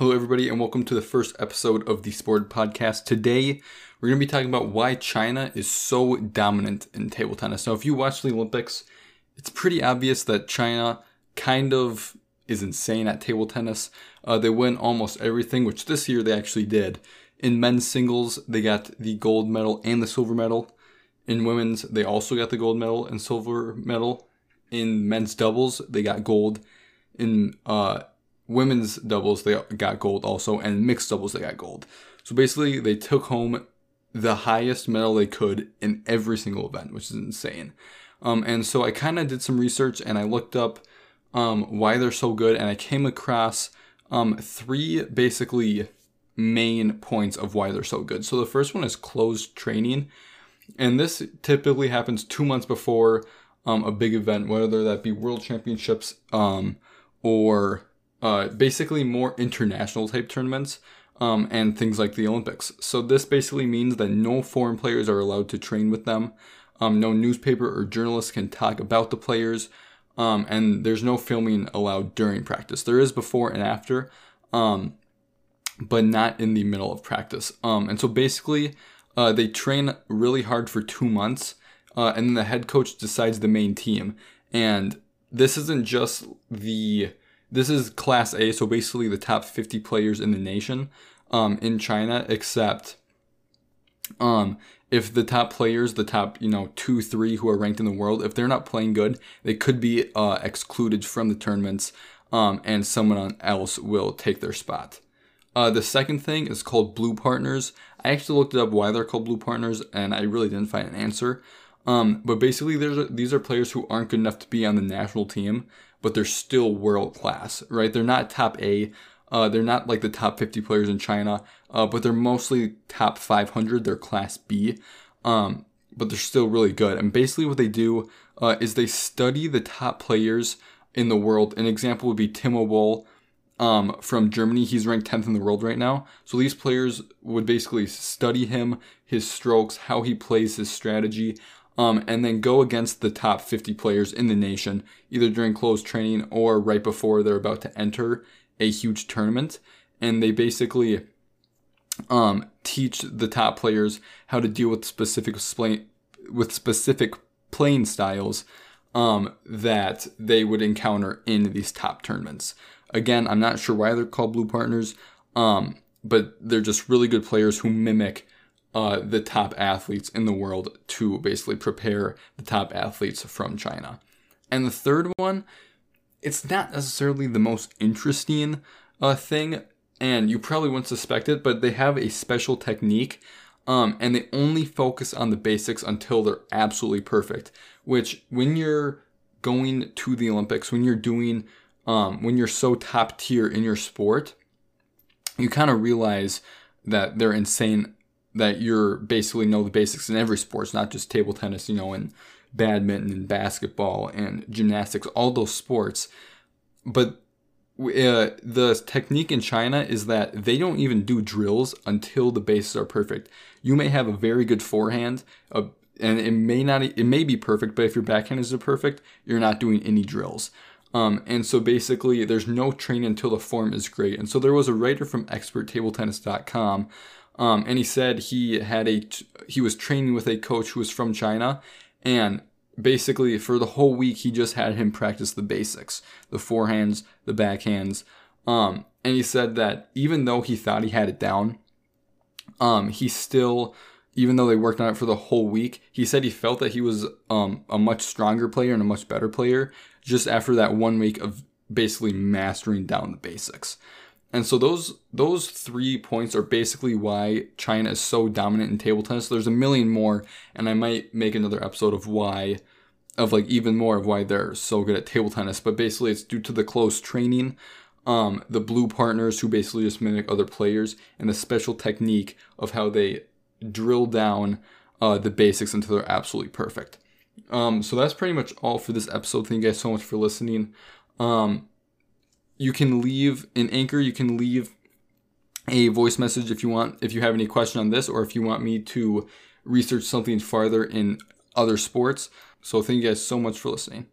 Hello, everybody, and welcome to the first episode of the Sport'd Podcast. Today, we're going to be talking about why China is so dominant in table tennis. Now, if you watch the Olympics, it's pretty obvious that China kind of is insane at table tennis. Uh, they win almost everything, which this year they actually did. In men's singles, they got the gold medal and the silver medal. In women's, they also got the gold medal and silver medal. In men's doubles, they got gold. In uh, women's doubles they got gold also and mixed doubles they got gold. So basically they took home the highest medal they could in every single event which is insane. Um, and so i kind of did some research and i looked up um, why they're so good and i came across um, three basically main points of why they're so good. So the first one is closed training and this typically happens two months before um, a big event whether that be world championships um, or uh, basically more international type tournaments um, and things like the Olympics. So this basically means that no foreign players are allowed to train with them. Um, no newspaper or journalist can talk about the players, um, and there's no filming allowed during practice. There is before and after, um, but not in the middle of practice. Um, and so basically, uh, they train really hard for two months, uh, and then the head coach decides the main team. And this isn't just the this is Class A, so basically the top 50 players in the nation um, in China, except um, if the top players, the top, you know, two, three who are ranked in the world, if they're not playing good, they could be uh, excluded from the tournaments um, and someone else will take their spot. Uh, the second thing is called Blue Partners. I actually looked it up why they're called Blue Partners and I really didn't find an answer. Um, but basically, there's these are players who aren't good enough to be on the national team, but they're still world class, right? They're not top A. Uh, they're not like the top 50 players in China, uh, but they're mostly top 500. They're class B, um, but they're still really good. And basically, what they do uh, is they study the top players in the world. An example would be Timo Boll um, from Germany. He's ranked 10th in the world right now. So these players would basically study him, his strokes, how he plays his strategy, um, and then go against the top 50 players in the nation, either during closed training or right before they're about to enter a huge tournament. And they basically um, teach the top players how to deal with specific with specific playing styles um, that they would encounter in these top tournaments. Again, I'm not sure why they're called blue partners, um, but they're just really good players who mimic uh, the top athletes in the world to basically prepare the top athletes from China. And the third one, it's not necessarily the most interesting uh, thing, and you probably wouldn't suspect it, but they have a special technique, um, and they only focus on the basics until they're absolutely perfect. Which, when you're going to the Olympics, when you're doing, um, when you're so top tier in your sport, you kind of realize that they're insane that you're basically know the basics in every sports, not just table tennis, you know, and badminton and basketball and gymnastics, all those sports. But uh, the technique in China is that they don't even do drills until the bases are perfect. You may have a very good forehand, uh, and it may not, it may be perfect, but if your backhand isn't perfect, you're not doing any drills. Um, and so basically, there's no training until the form is great. And so there was a writer from ExpertTableTennis.com um, and he said he had a he was training with a coach who was from China, and basically for the whole week he just had him practice the basics, the forehands, the backhands. Um, and he said that even though he thought he had it down, um, he still, even though they worked on it for the whole week, he said he felt that he was um, a much stronger player and a much better player just after that one week of basically mastering down the basics. And so those those three points are basically why China is so dominant in table tennis. There's a million more, and I might make another episode of why, of like even more of why they're so good at table tennis. But basically, it's due to the close training, um, the blue partners who basically just mimic other players, and the special technique of how they drill down uh, the basics until they're absolutely perfect. Um, so that's pretty much all for this episode. Thank you guys so much for listening. Um, you can leave an Anchor, you can leave a voice message if you want, if you have any question on this, or if you want me to research something farther in other sports. So thank you guys so much for listening.